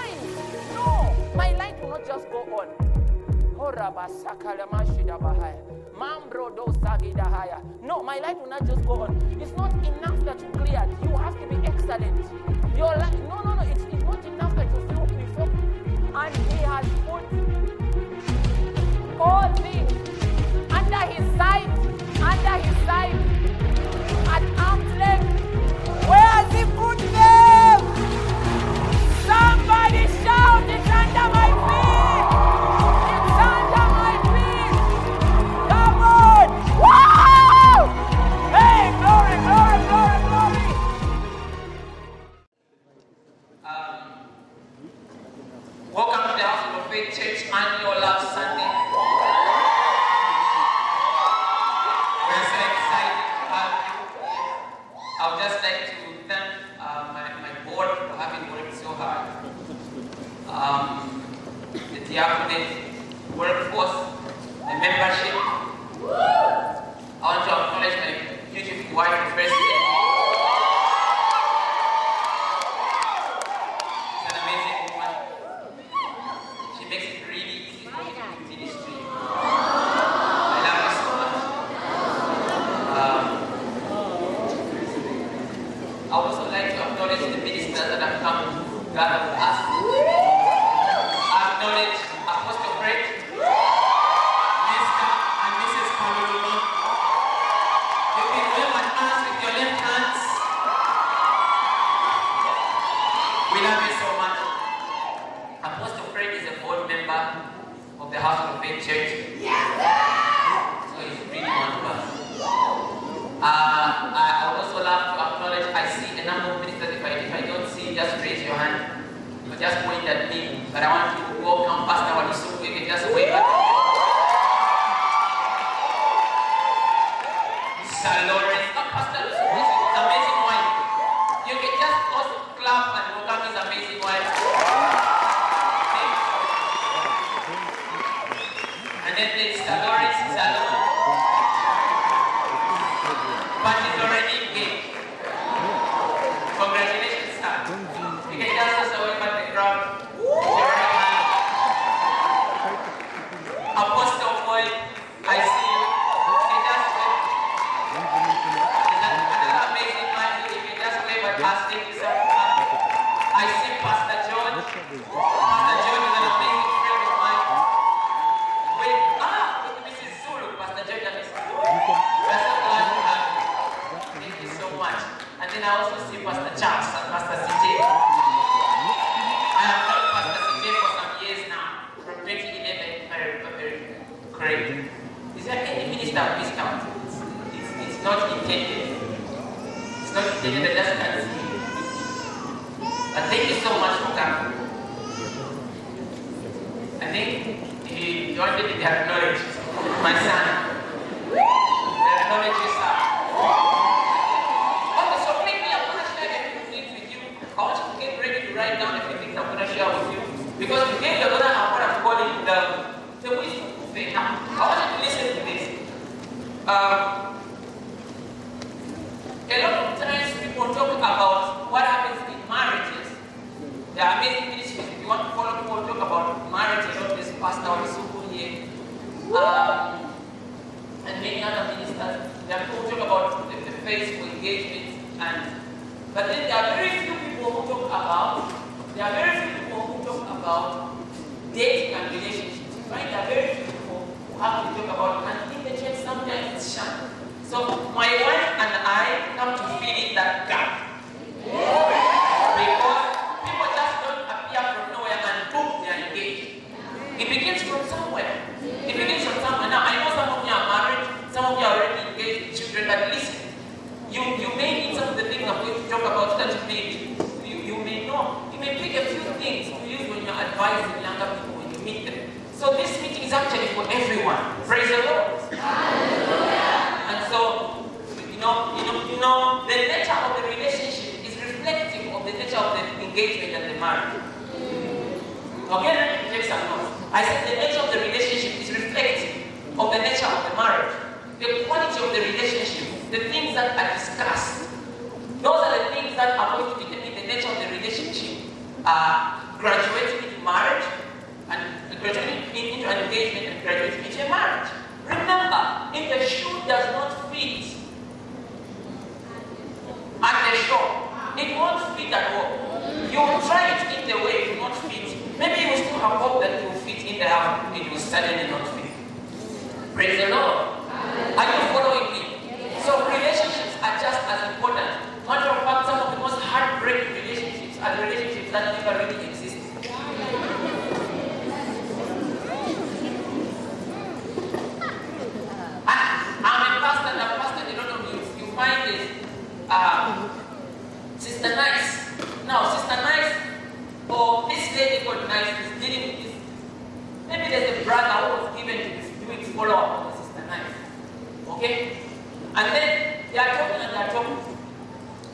mind. No, my life will not just go on. No, my life will not just go on. It's not enough that you cleared. You have to be excellent. Your life, no, no, no. It's, it's not enough that you feel before. And he has put all things under his sight, under his sight, at arm's length. Where has he put them? on the ground of my feet. Salvador engagement and the marriage. Okay, let me take some notes. I said the nature of the relationship is reflective of the nature of the marriage. The quality of the relationship, the things that are discussed, those are the things that are going to determine the nature of the relationship. Uh, graduating into marriage, and graduating into an engagement and graduating into a marriage. Remember, if the shoe does not fit at the shop, it won't fit at all. You will try it in the way it will not fit. Maybe you will still have hope that it will fit in the house, it will suddenly not fit. Praise the Lord. Are you following me? So relationships are just as important. Matter of fact, some of the most heartbreaking relationships are the relationships that never really exist. I, I'm a pastor and a lot of youth. You find this um, Sister Nice. Now, Sister Nice, or this lady called Nice is dealing with this. Maybe there's a brother who was given to do it follow up on the Sister Nice. Okay? And then they are talking and they are talking.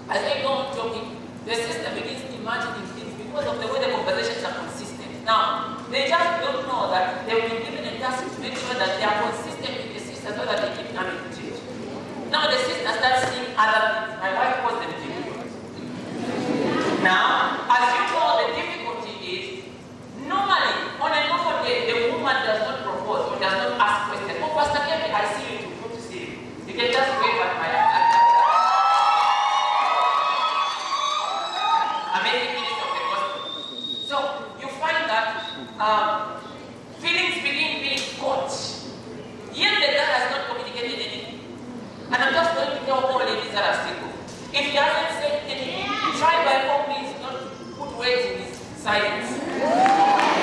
As they go on talking, the sister begins imagining things because of the way the conversations are consistent. Now, they just don't know that they will be given a task to make sure that they are consistent with the sister so that they keep coming to church. Now the sister starts seeing other things. My wife calls them difficulties. Now, as you know, the difficulty is normally on a normal day, the woman does not propose or does not ask questions. Oh, Pastor Kevin, I see you too. Good to see you. You can just wave at my amazing minister. So you find that um, feelings begin being caught. Yet the guy has not communicated anything. And I'm just going to tell all ladies that are single. If he hasn't said anything, try by all means not to put words in his silence.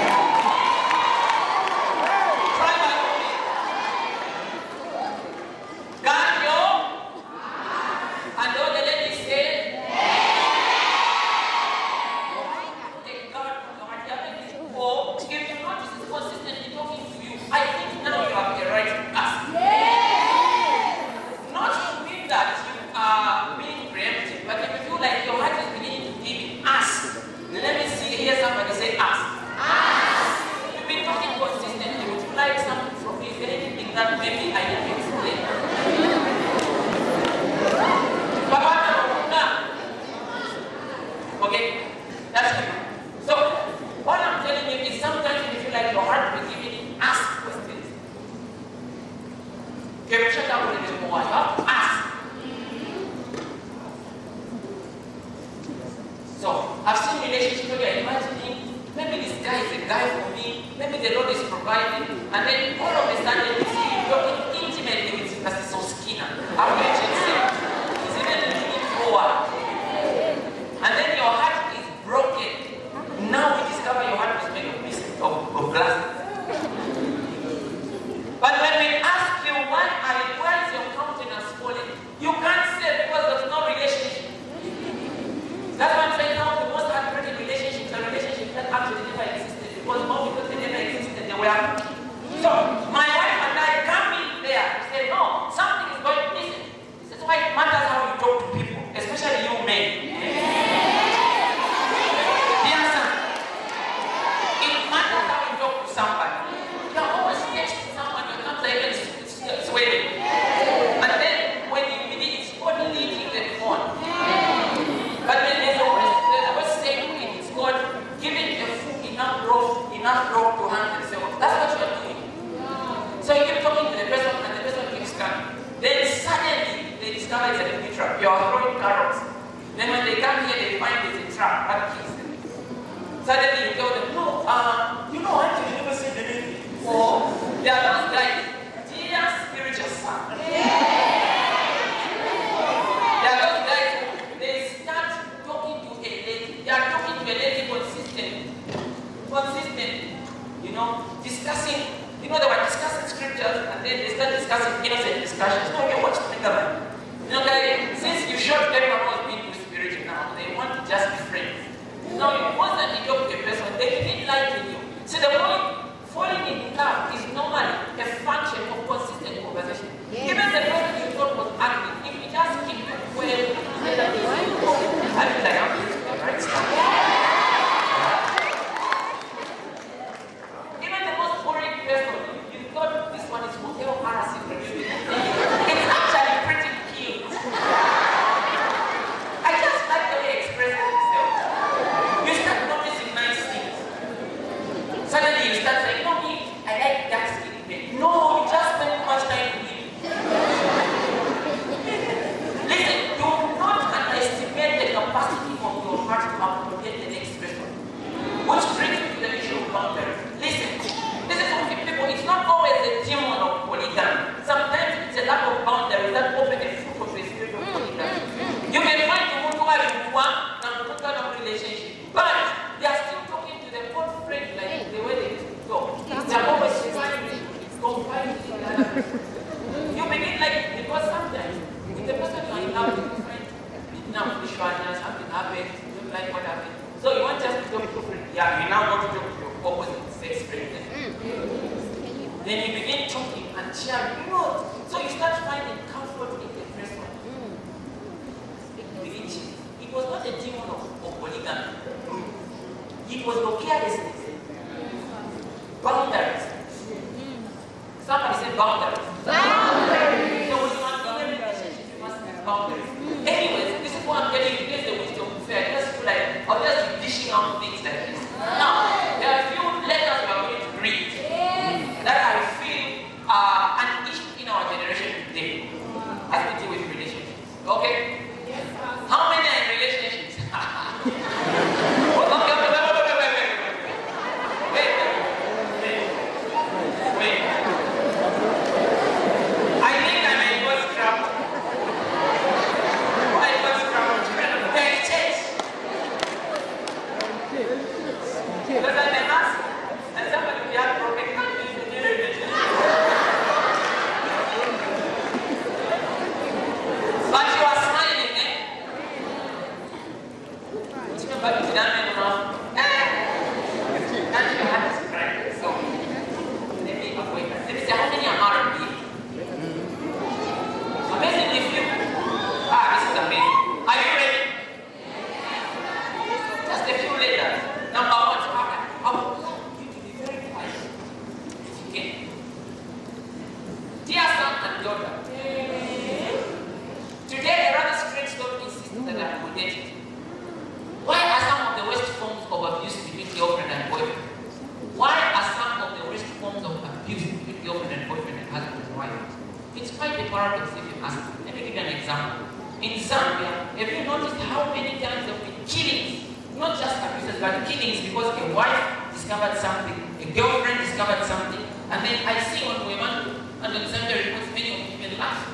discovered something, a girlfriend discovered something, and then I see one woman. and on Sunday reports many of women laugh.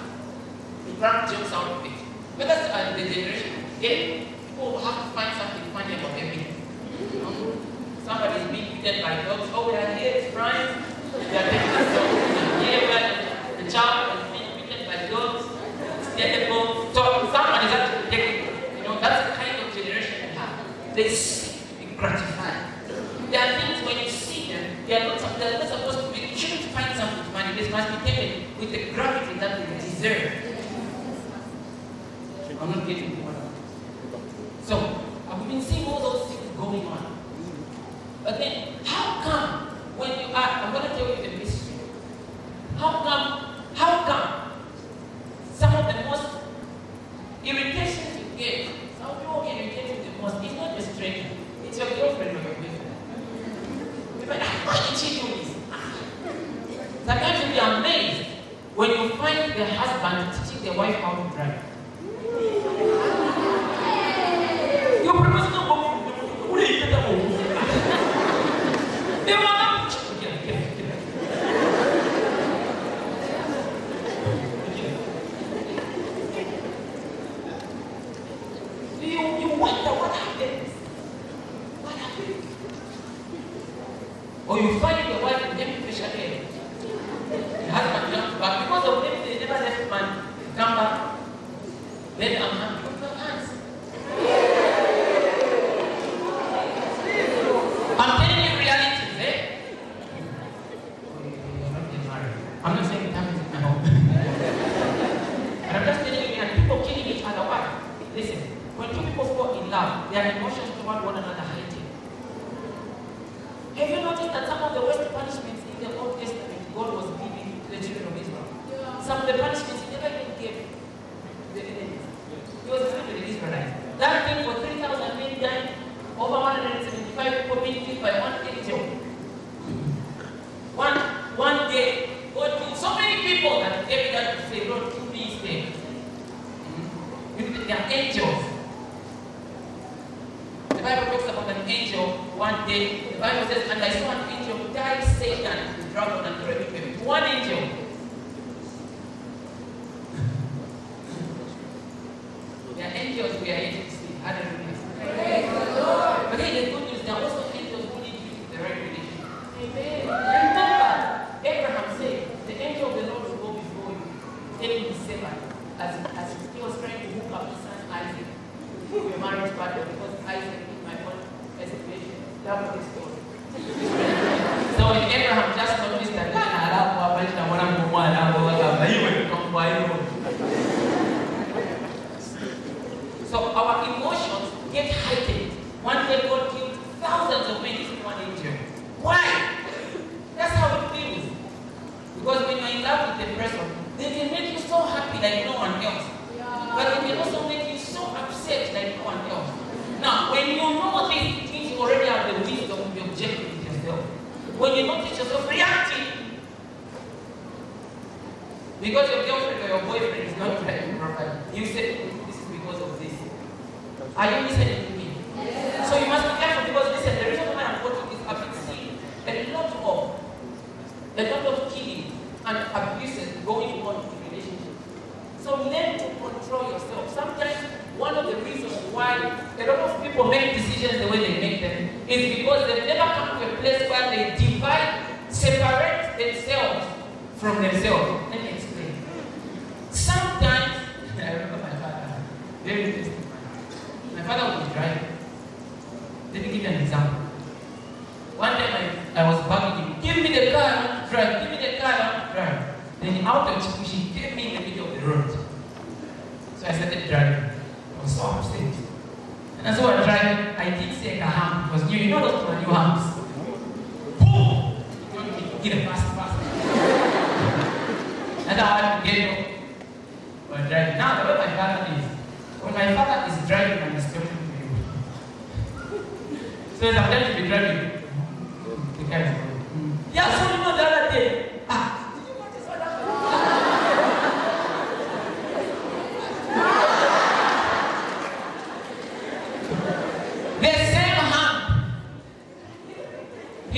The Frank James out of it. But that's uh, the generation David had to say, Lord, do these things," Mm-hmm. They are angels. The Bible talks about an angel one day. The Bible says, and I saw an angel die Satan, the dragon, and the rebel. One angel.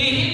He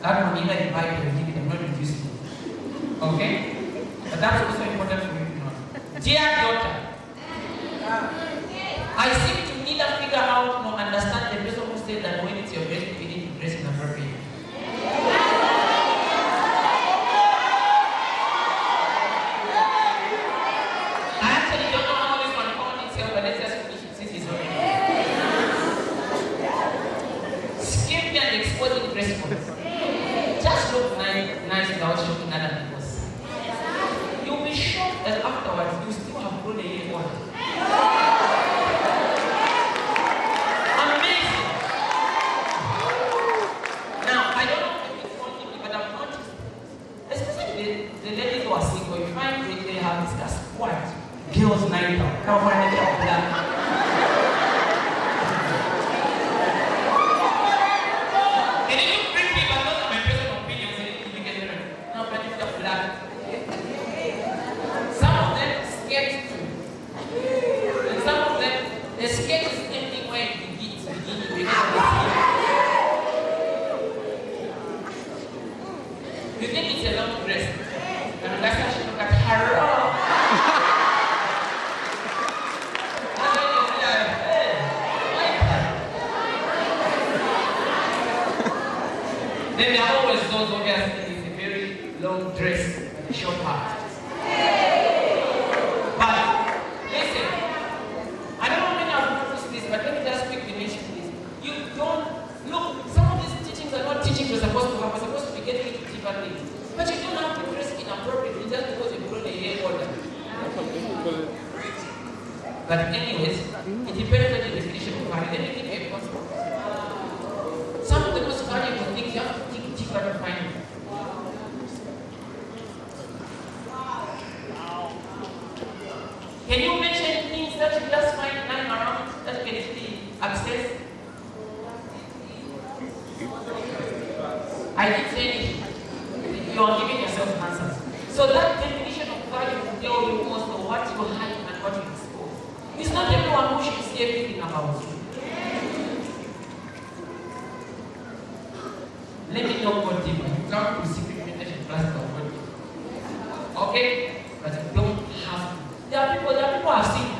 That will either invite you or leave it. I'm not reducing it. Okay? But that's also important for you to know. Dear daughter, I seem to neither figure out nor understand the person who said that when it's your best, you need to dress inappropriately. Então, vai, Daniel. There are people, there are people have seen.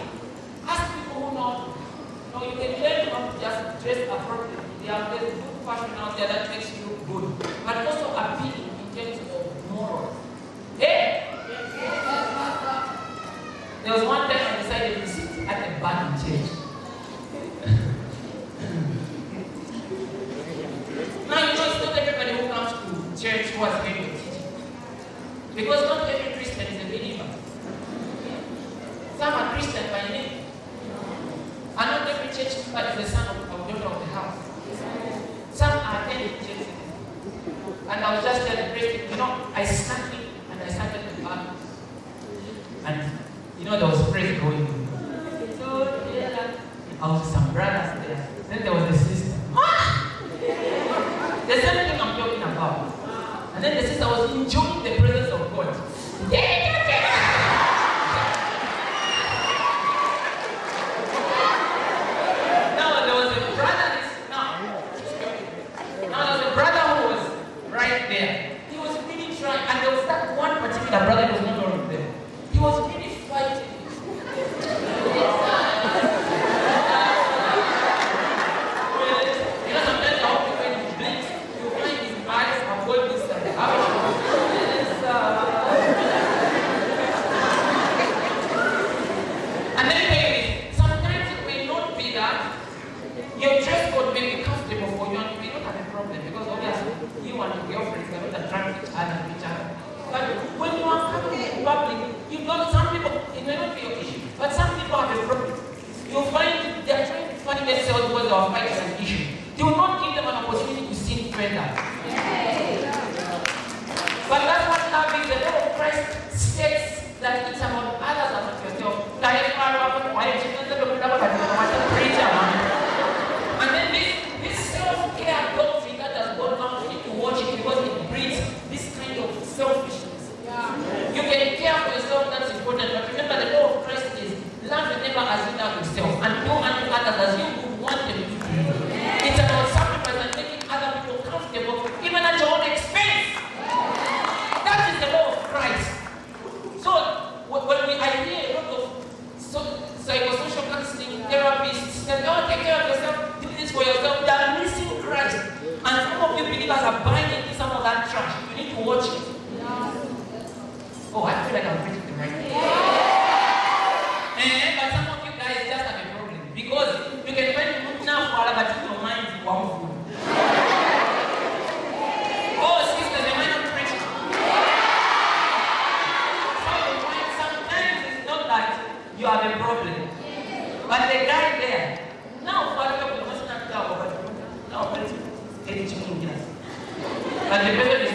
Ask people who know. No, you can learn how to just dress appropriately. There are good fashion out there that makes are some of that trash. You need to watch it. Oh, I feel like I'm preaching the right thing. And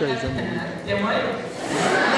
them, Just make sure he's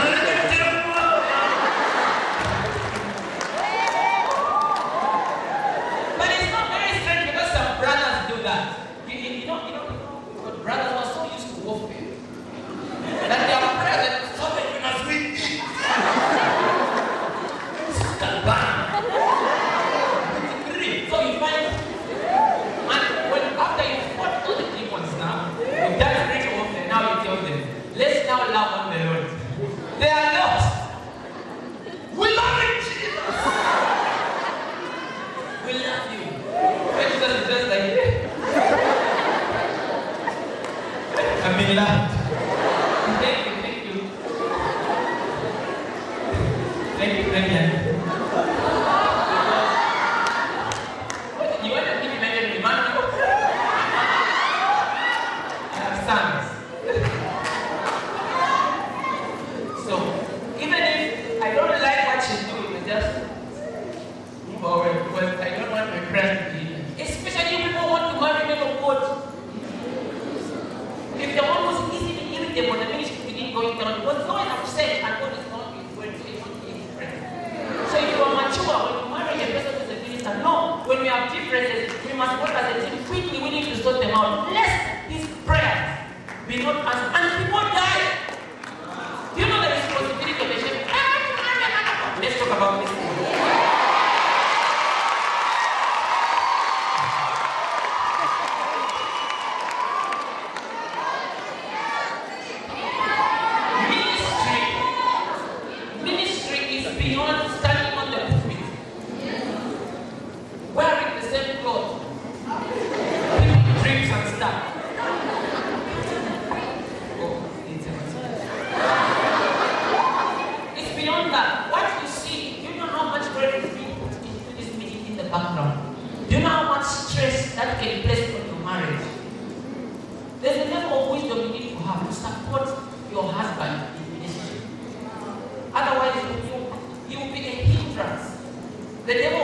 The devil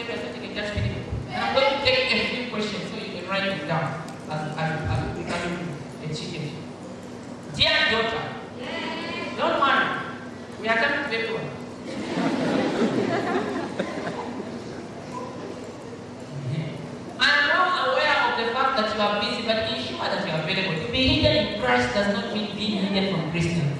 you can just read And I'm going to take a few questions so you can write it down as, as, as you become. Dear daughter, don't worry. We are coming to everyone. I'm not aware of the fact that you are busy, but ensure that you are available. To be hidden in Christ does not mean being hidden from Christians.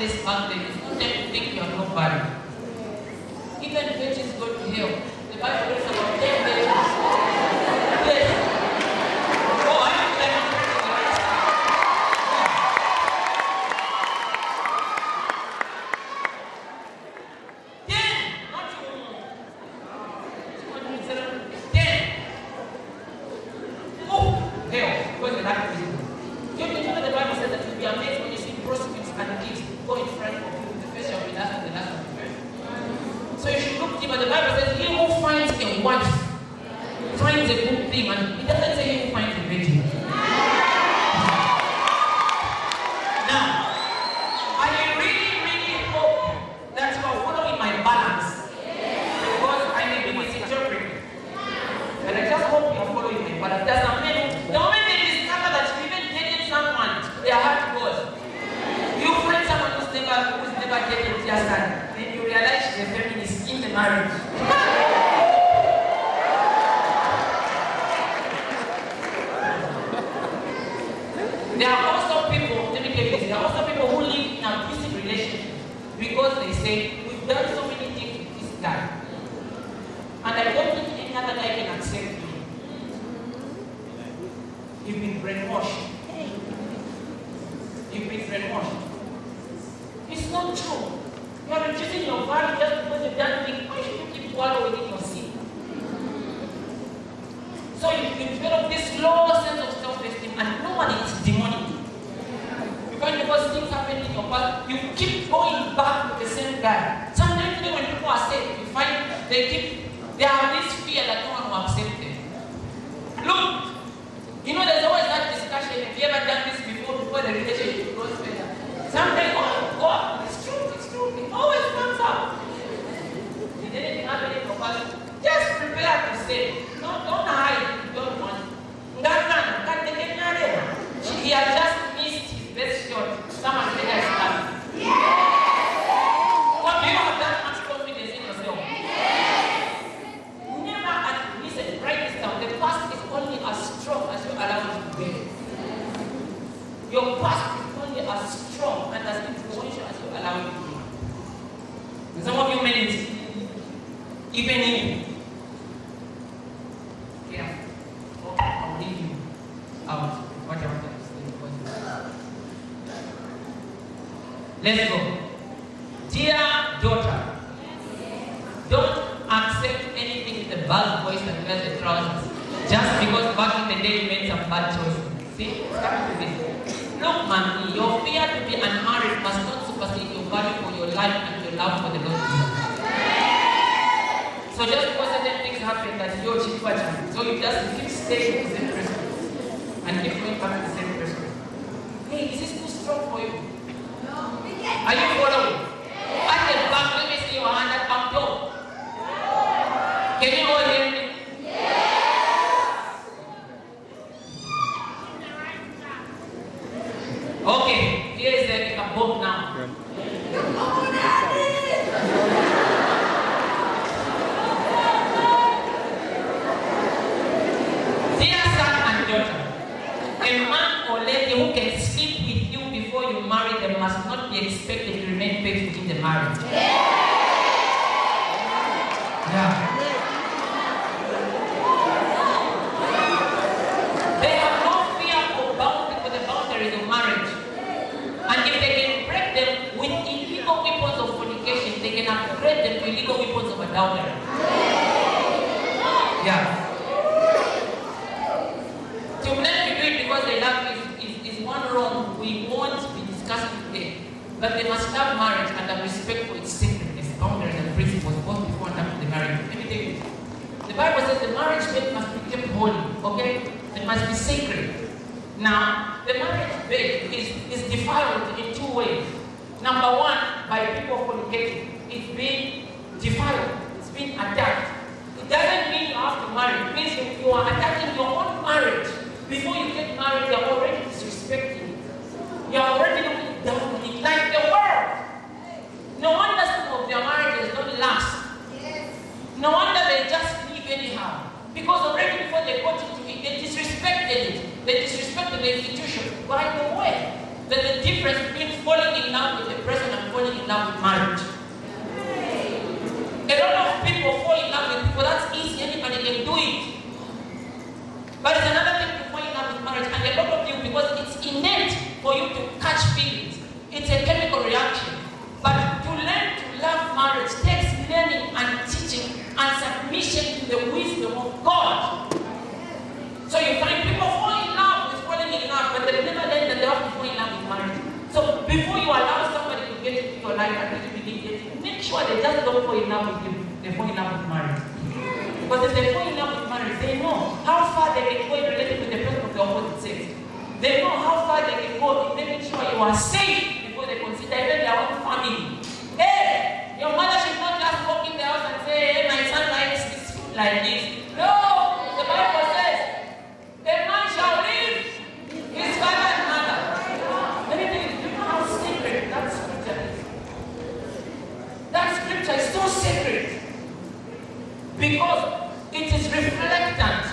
Worthless back then. It's not time to think they just don't fall in love with him, they fall in love with marriage. Because if they fall in love with marriage, they know how far they can go in relating with the person of the opposite sex. They know how far they can go in making sure you are safe before they consider even their own family. Hey, your mother should not just walk in the house and say, hey, my son likes this food like this. because it is reflectant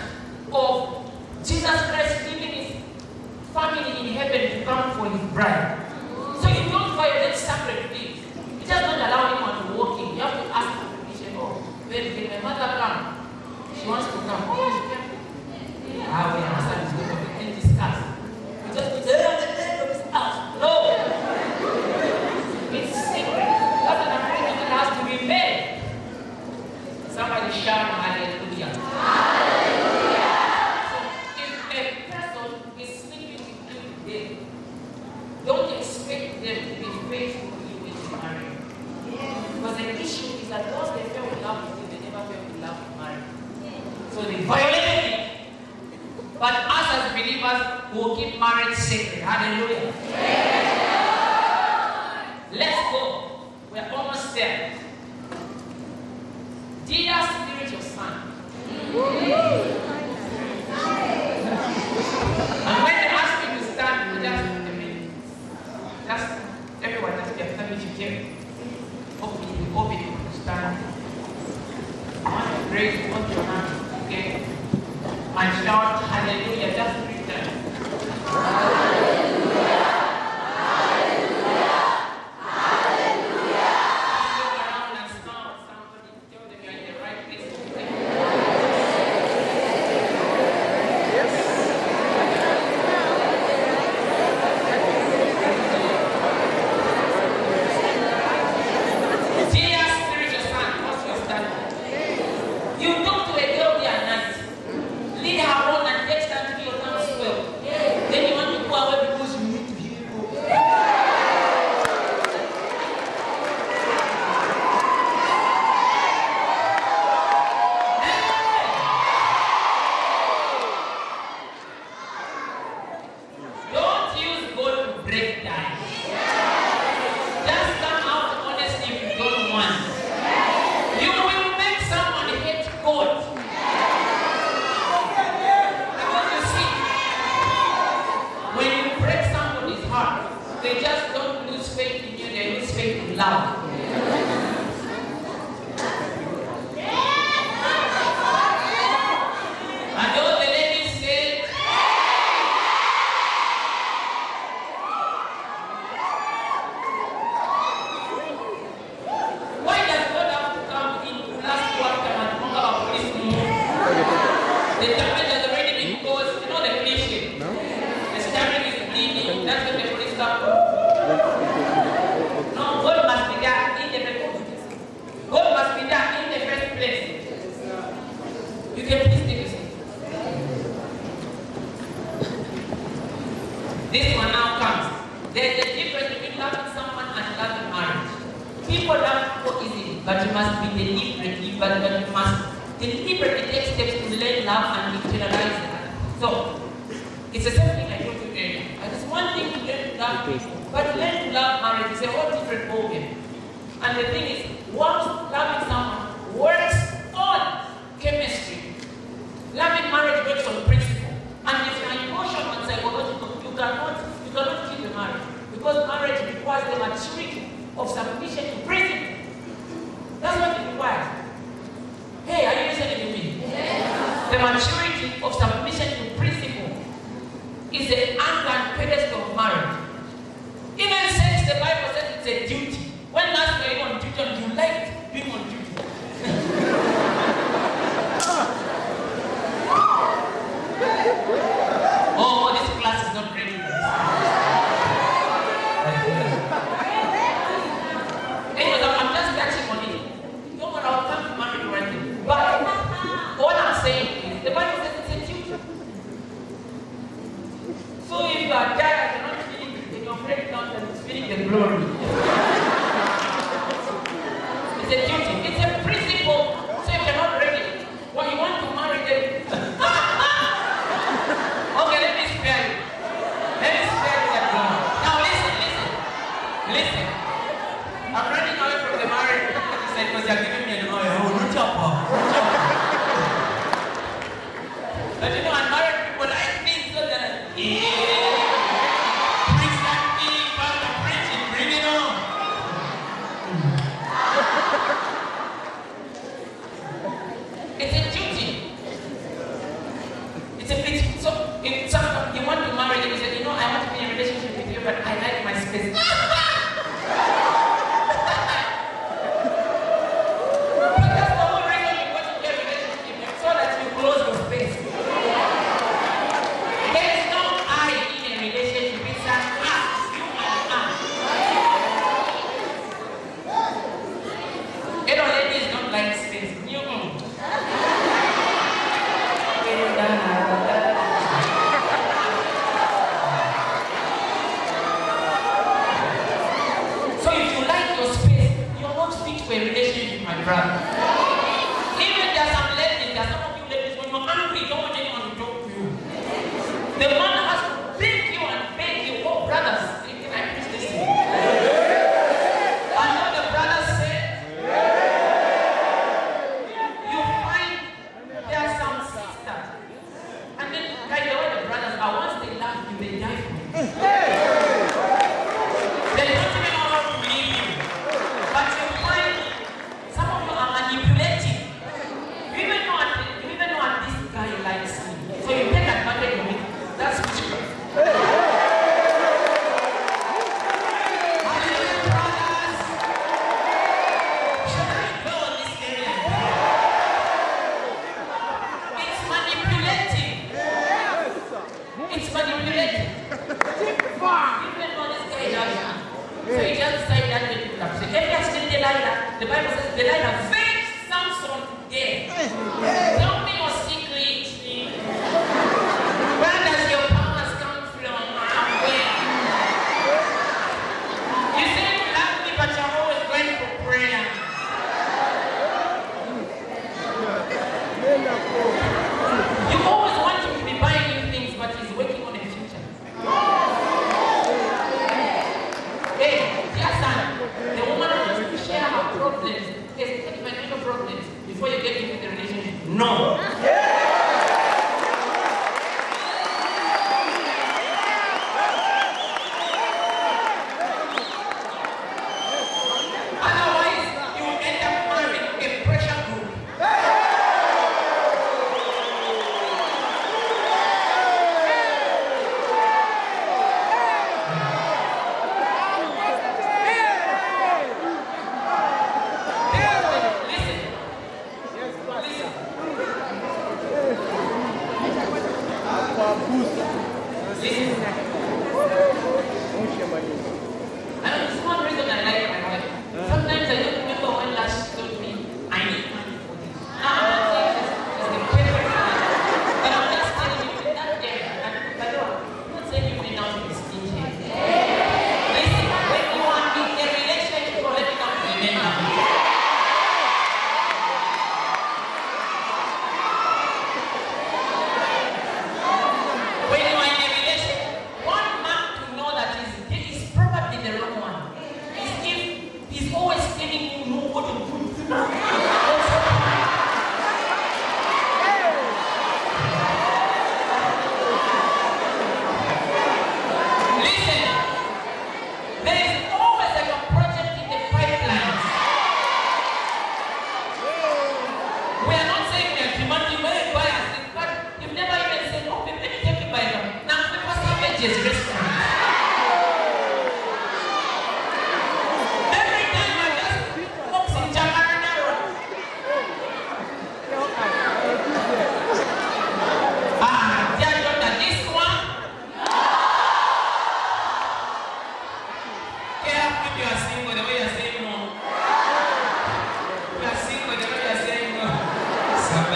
of Jesus Christ leaving his family in heaven to come for his bride. So you don't violate sacred things. You just don't allow anyone to walk in. You have to ask for permission. Oh, where did my mother come? She wants to come. Oh, yeah, she can. Answer Aleluya. Yeah. Delilah said that still The Bible says Delilah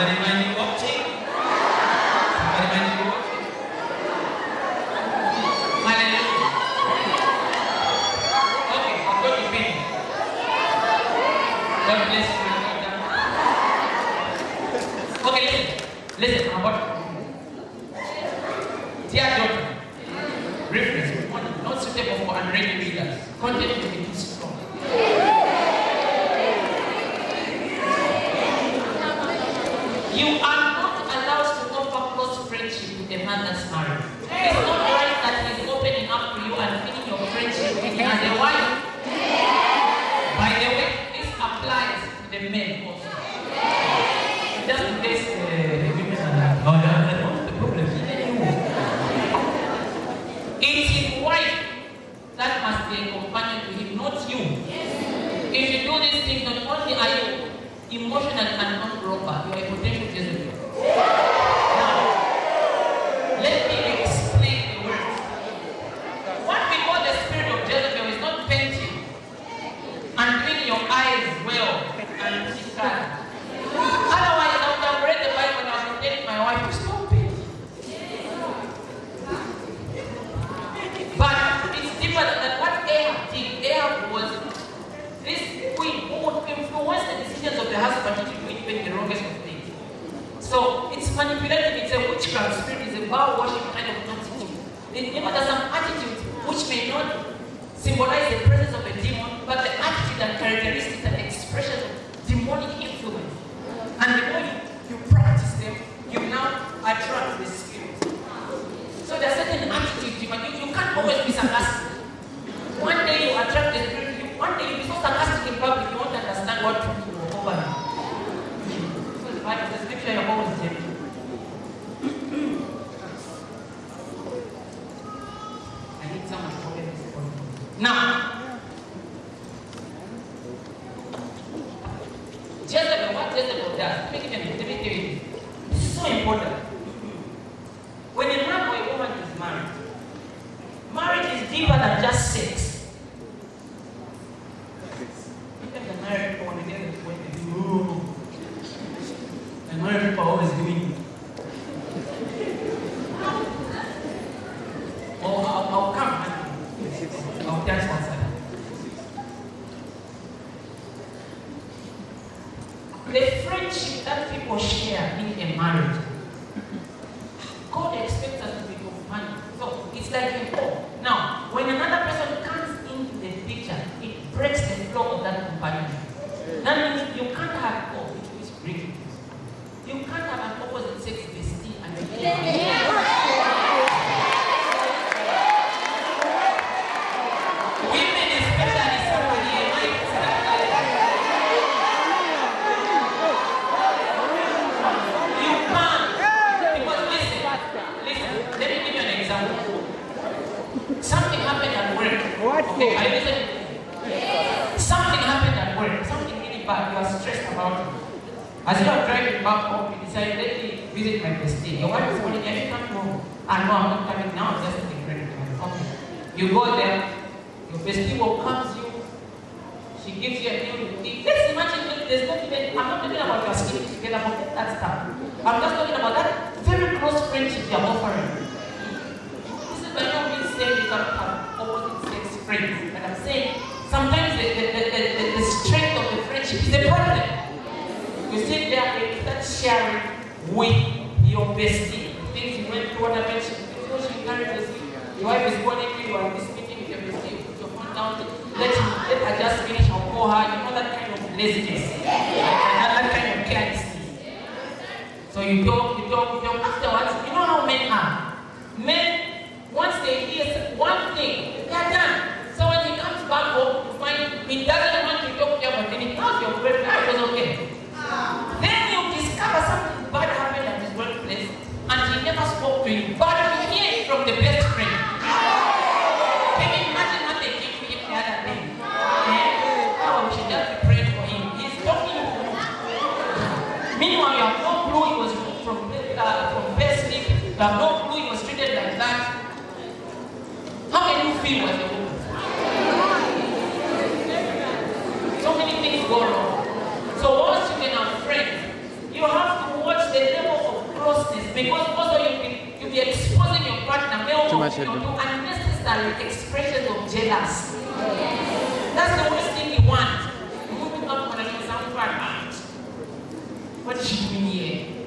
ولمن The friendship that people share in a marriage, 企业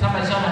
Tá, mas é uma?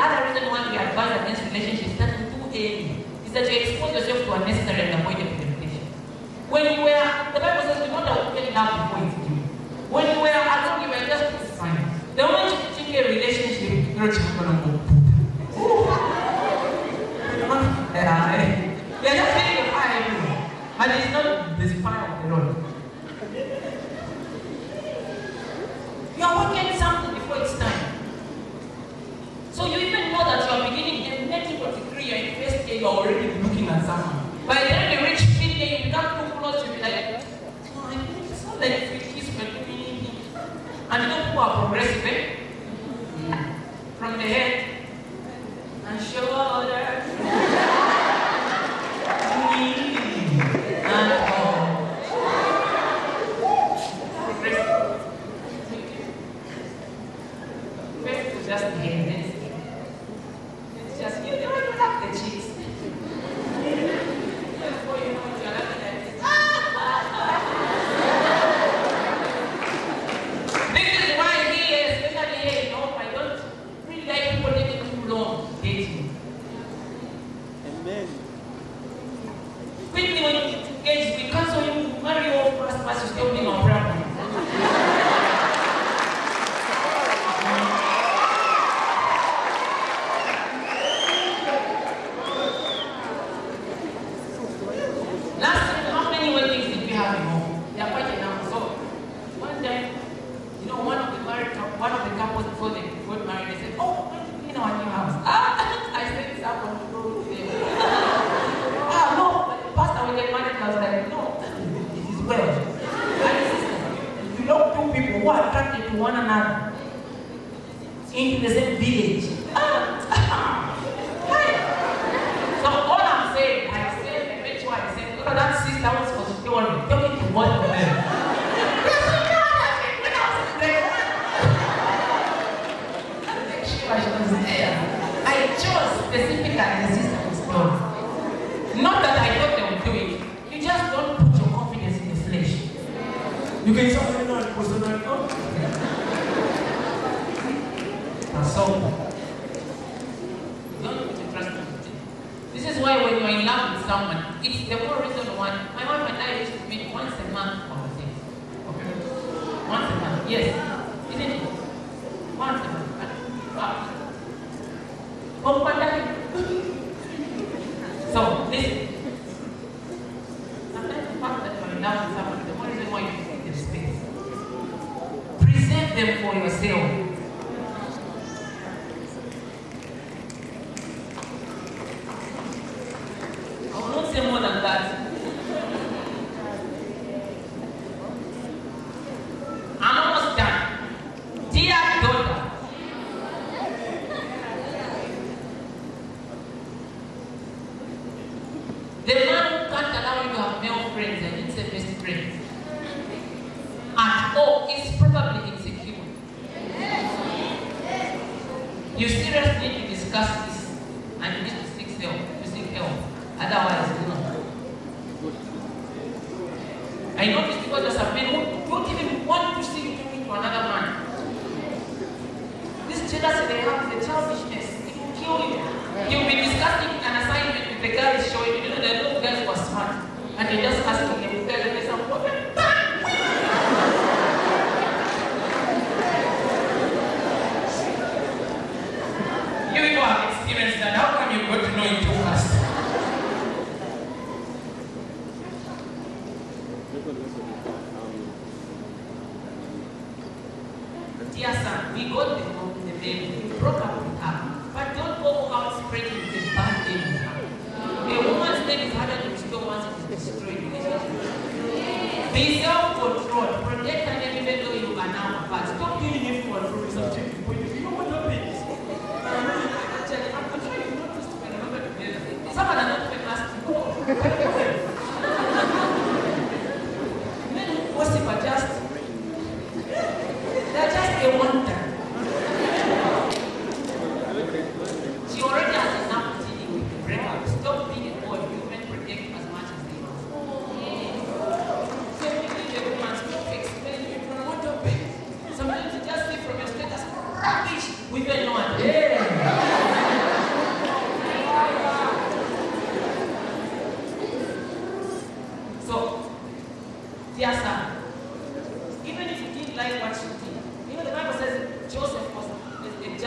other reason why we advise against relationships that is too early is that you expose yourself to unnecessary and avoidable temptation. When you were, the Bible says, you do not awaken love before it's due. When you were, I think you were just fine. The moment you take a relationship, you're just going to go. You're just feeling a and it's not you're already looking at someone. By the time they reach midday, you become too close, you'll be like, oh, I think it's not like three kids were doing. And you know who are progressive, eh? Mm. From the head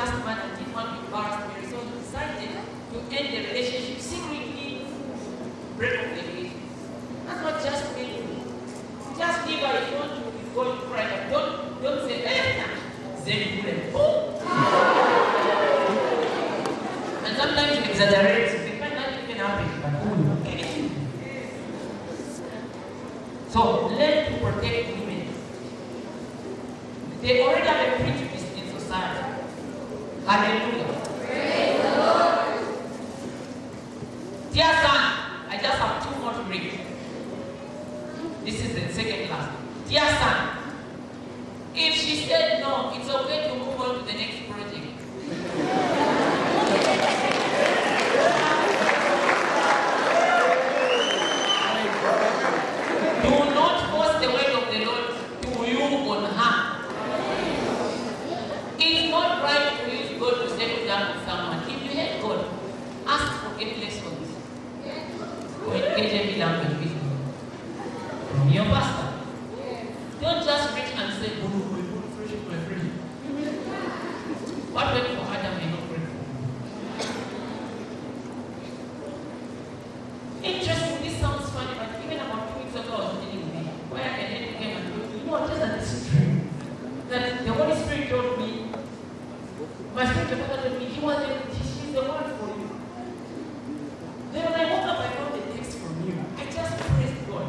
just man and didn't want to embarrass Mary, so he decided to end the relationship secretly, break up the relationship. That's not just me. Just leave her if you want to go to cry, but don't don't say, eh, Zen bullet. Oh. And sometimes you exaggerate, you find that even happen, but oh, anything. So learn to protect women. They already have a prejudice in society. Hallelujah. Dear son, I just have two more to read. This is the second class. Dear son, if she said no, it's okay to move on to the next project. Do not force the word of the Lord to you on her. It's not right for you to go to settle down with someone. If you hate God, ask for get lessons. Or engage every language with me. From your pastor. Don't just reach and say, oh, my God, friendship, my friend. What went for Adam may not work for me. Interesting, this sounds funny, but even about two weeks ago, I was dealing with me, where a lady came and told me, you know, just that this is true. That the Holy Spirit told me, my spiritual father told me, he was the, she's the one for you. Then when I woke up, I found the text from you. I just praised God.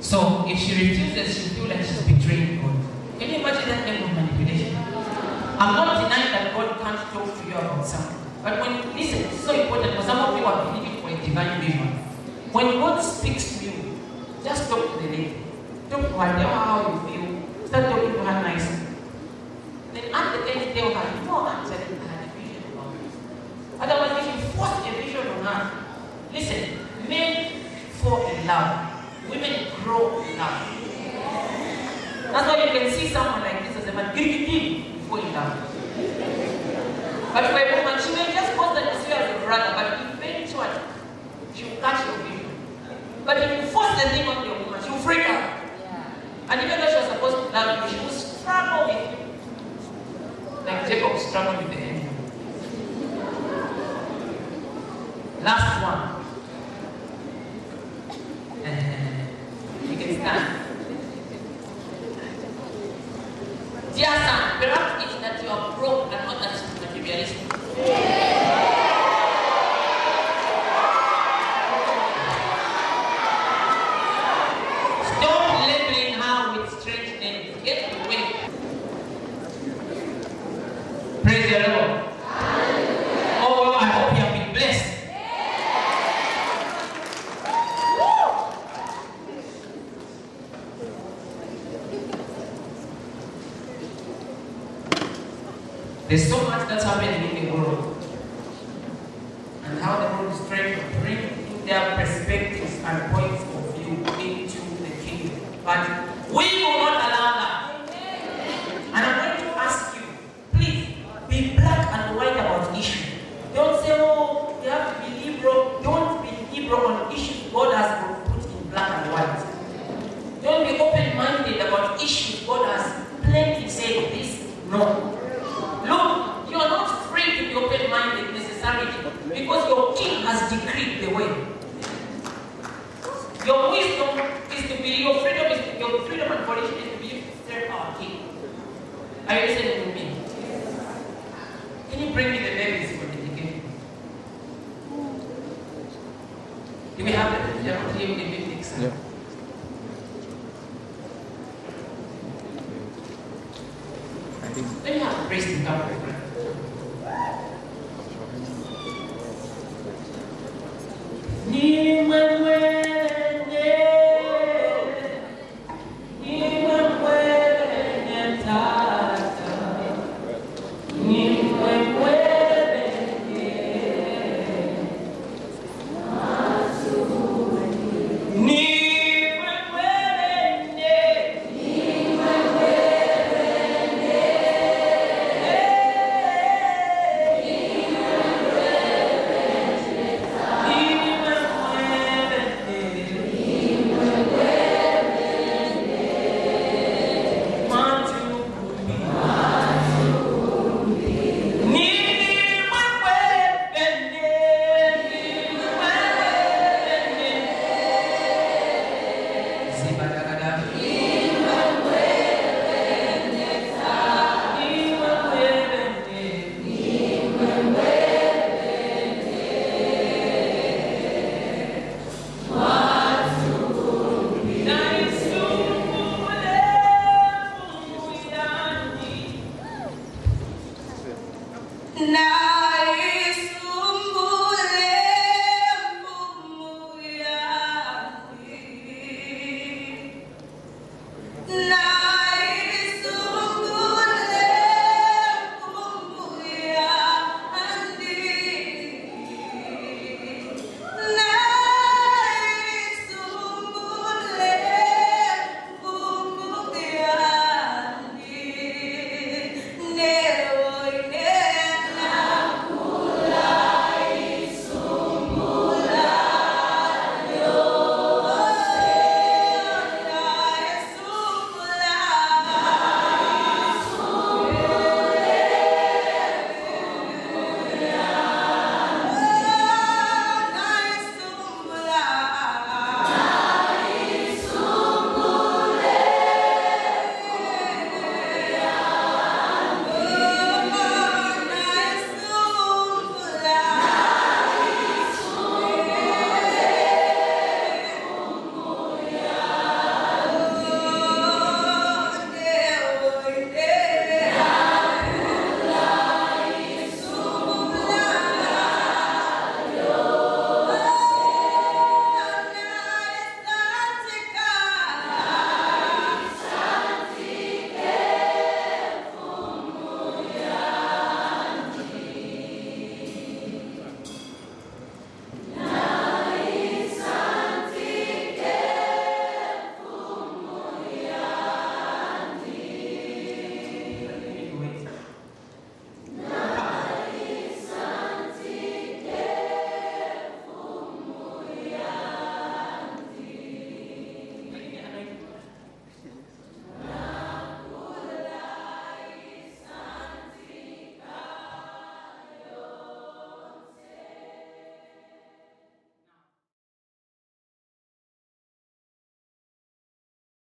So if she she'll feel like she's betraying God. Can you imagine that level of manipulation? I'm not denying that God can't talk to you about something. But when, listen, this is so important because some of you are believing for a divine vision. When God speaks to you, just talk to the lady. Talk to her, tell her how you feel. Start talking to her nicely. Then at the end, tell her, you know, actually, I had a vision about this. Otherwise, if you force a vision on her, listen, men fall in love. Women grow in love. That's why you can see someone like this as a man, give you fall in love. But for a woman, she may just pose that you as a brother, but eventually she'll catch your vision. But if you force the thing on your woman, she'll freak out. And even though she was supposed to love you, she will struggle with you. Jacob